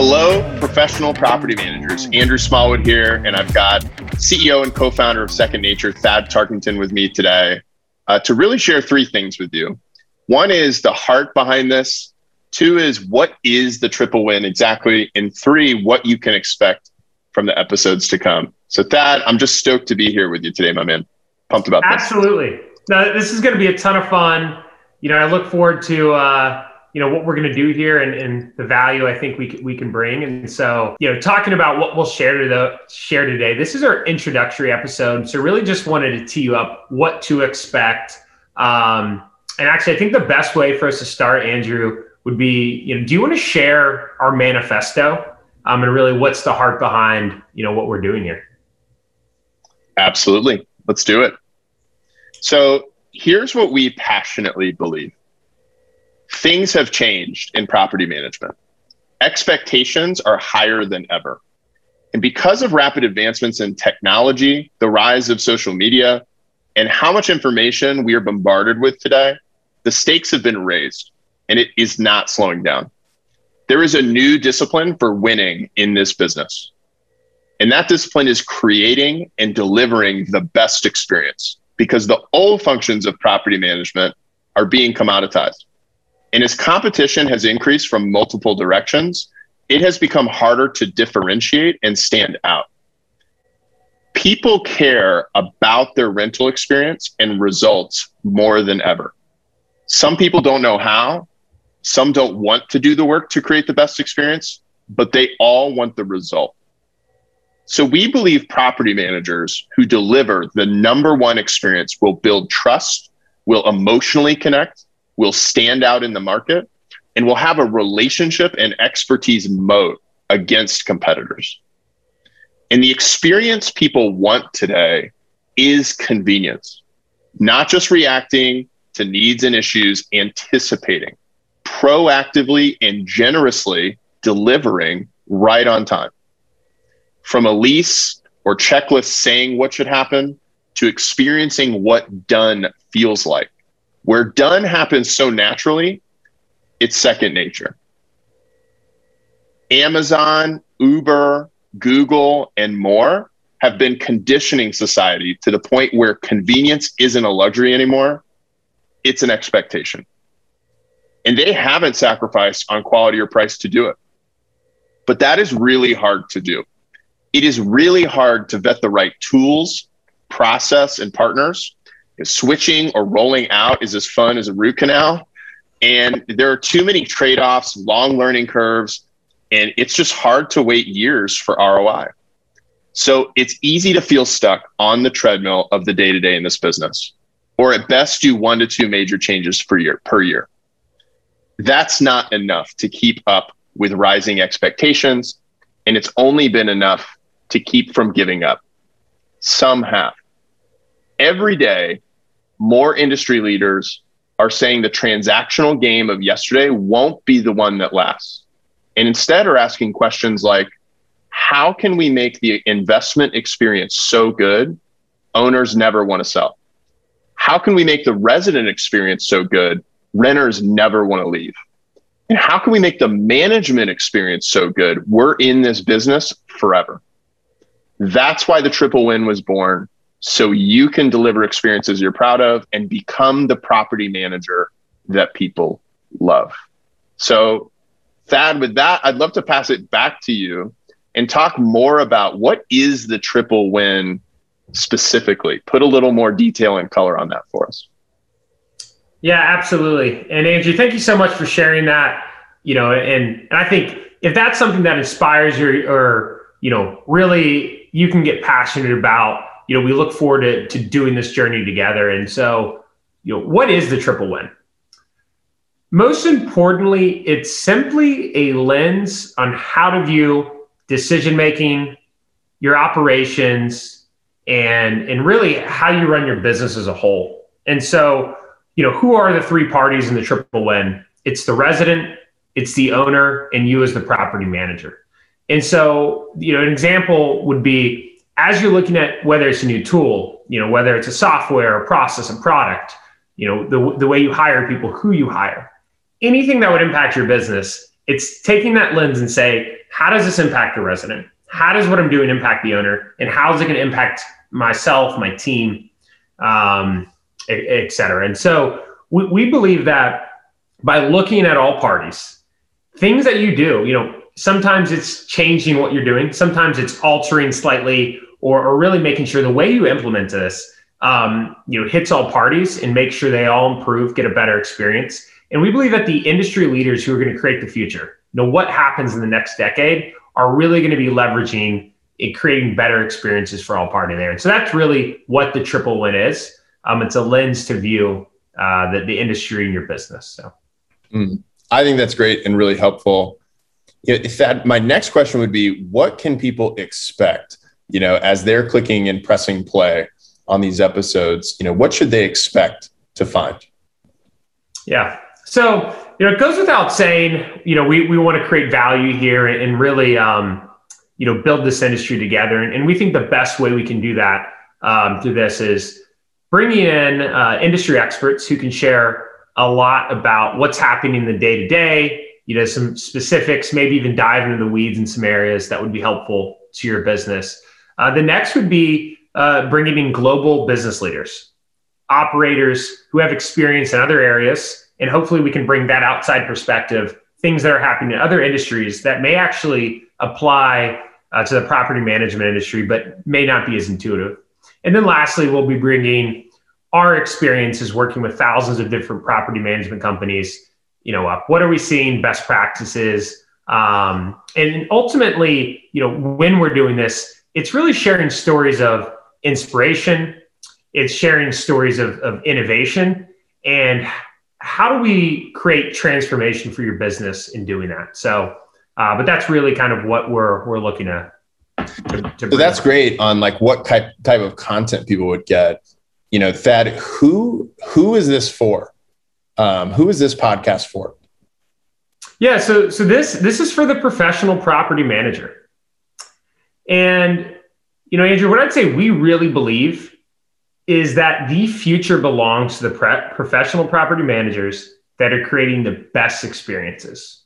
Hello, professional property managers. Andrew Smallwood here, and I've got CEO and co founder of Second Nature, Thad Tarkington, with me today uh, to really share three things with you. One is the heart behind this, two is what is the triple win exactly, and three, what you can expect from the episodes to come. So, Thad, I'm just stoked to be here with you today, my man. Pumped about this. Absolutely. Now, this is going to be a ton of fun. You know, I look forward to. Uh, you know what we're going to do here and, and the value I think we we can bring. And so, you know, talking about what we'll share to the share today. This is our introductory episode, so really just wanted to tee you up what to expect. Um, and actually, I think the best way for us to start, Andrew, would be you know, do you want to share our manifesto? Um, and really, what's the heart behind you know what we're doing here? Absolutely, let's do it. So here's what we passionately believe things have changed in property management. Expectations are higher than ever. And because of rapid advancements in technology, the rise of social media, and how much information we are bombarded with today, the stakes have been raised and it is not slowing down. There is a new discipline for winning in this business. And that discipline is creating and delivering the best experience because the old functions of property management are being commoditized. And as competition has increased from multiple directions, it has become harder to differentiate and stand out. People care about their rental experience and results more than ever. Some people don't know how, some don't want to do the work to create the best experience, but they all want the result. So we believe property managers who deliver the number one experience will build trust, will emotionally connect, will stand out in the market and will have a relationship and expertise moat against competitors. And the experience people want today is convenience, not just reacting to needs and issues, anticipating, proactively and generously delivering right on time. From a lease or checklist saying what should happen to experiencing what done feels like where done happens so naturally, it's second nature. Amazon, Uber, Google, and more have been conditioning society to the point where convenience isn't a luxury anymore, it's an expectation. And they haven't sacrificed on quality or price to do it. But that is really hard to do. It is really hard to vet the right tools, process, and partners switching or rolling out is as fun as a root canal. And there are too many trade offs, long learning curves, and it's just hard to wait years for ROI. So it's easy to feel stuck on the treadmill of the day to day in this business, or at best do one to two major changes per year. Per year. That's not enough to keep up with rising expectations, and it's only been enough to keep from giving up. Some have. Every day, more industry leaders are saying the transactional game of yesterday won't be the one that lasts. And instead are asking questions like, how can we make the investment experience so good owners never want to sell? How can we make the resident experience so good renters never want to leave? And how can we make the management experience so good we're in this business forever? That's why the triple win was born so you can deliver experiences you're proud of and become the property manager that people love. So, Thad, with that, I'd love to pass it back to you and talk more about what is the triple win specifically. Put a little more detail and color on that for us. Yeah, absolutely. And Andrew, thank you so much for sharing that. You know, and, and I think if that's something that inspires you or, you know, really you can get passionate about, you know, we look forward to, to doing this journey together. And so, you know, what is the triple win? Most importantly, it's simply a lens on how to view decision making, your operations, and and really how you run your business as a whole. And so, you know, who are the three parties in the triple win? It's the resident, it's the owner, and you as the property manager. And so, you know, an example would be as you're looking at whether it's a new tool, you know, whether it's a software, a process, a product, you know, the, the way you hire people, who you hire, anything that would impact your business, it's taking that lens and say, how does this impact the resident? How does what I'm doing impact the owner? And how is it going to impact myself, my team, um, et cetera? And so we, we believe that by looking at all parties, things that you do, you know, sometimes it's changing what you're doing, sometimes it's altering slightly or, or really making sure the way you implement this um, you know hits all parties and make sure they all improve get a better experience. And we believe that the industry leaders who are going to create the future you know what happens in the next decade are really going to be leveraging and creating better experiences for all parties there. And so that's really what the triple win is. Um, it's a lens to view uh, the, the industry and your business so. Mm, i think that's great and really helpful. If that my next question would be what can people expect you know as they're clicking and pressing play on these episodes, you know, what should they expect to find? Yeah. So, you know, it goes without saying, you know, we, we want to create value here and really, um, you know, build this industry together. And, and, we think the best way we can do that um, through this is bringing in uh, industry experts who can share a lot about what's happening in the day to day, you know, some specifics, maybe even dive into the weeds in some areas that would be helpful to your business. Uh, the next would be uh, bringing in global business leaders, operators who have experience in other areas, and hopefully we can bring that outside perspective, things that are happening in other industries that may actually apply uh, to the property management industry, but may not be as intuitive. And then lastly, we'll be bringing our experiences working with thousands of different property management companies, you know, up. What are we seeing? Best practices. Um, and ultimately, you know, when we're doing this, it's really sharing stories of inspiration, it's sharing stories of, of innovation, and how do we create transformation for your business in doing that? So, uh, but that's really kind of what we're we're looking at. To, to so that's up. great on like what type type of content people would get. You know, Thad, who who is this for? Um, who is this podcast for? Yeah, so so this this is for the professional property manager, and you know, Andrew, what I'd say we really believe is that the future belongs to the pre- professional property managers that are creating the best experiences.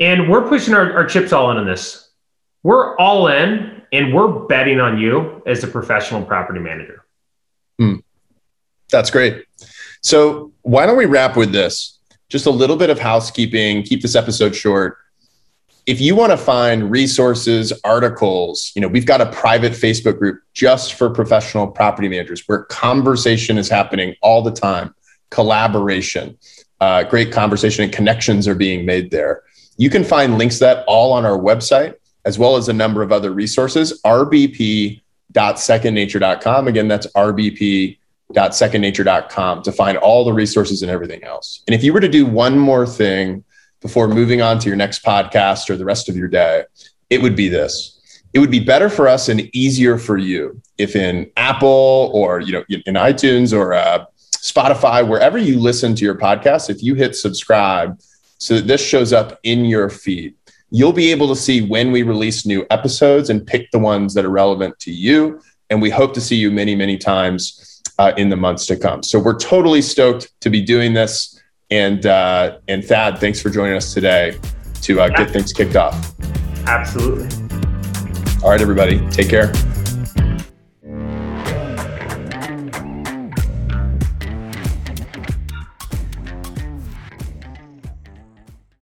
And we're pushing our, our chips all in on this. We're all in and we're betting on you as a professional property manager. Mm, that's great. So, why don't we wrap with this? Just a little bit of housekeeping, keep this episode short if you want to find resources, articles, you know, we've got a private Facebook group just for professional property managers where conversation is happening all the time, collaboration, uh, great conversation and connections are being made there. You can find links that all on our website, as well as a number of other resources, rbp.secondnature.com. Again, that's rbp.secondnature.com to find all the resources and everything else. And if you were to do one more thing, before moving on to your next podcast or the rest of your day, it would be this. It would be better for us and easier for you if in Apple or you know in iTunes or uh, Spotify, wherever you listen to your podcast, if you hit subscribe, so that this shows up in your feed, you'll be able to see when we release new episodes and pick the ones that are relevant to you. And we hope to see you many, many times uh, in the months to come. So we're totally stoked to be doing this. And uh, and Thad, thanks for joining us today to uh, get things kicked off. Absolutely. All right, everybody, take care.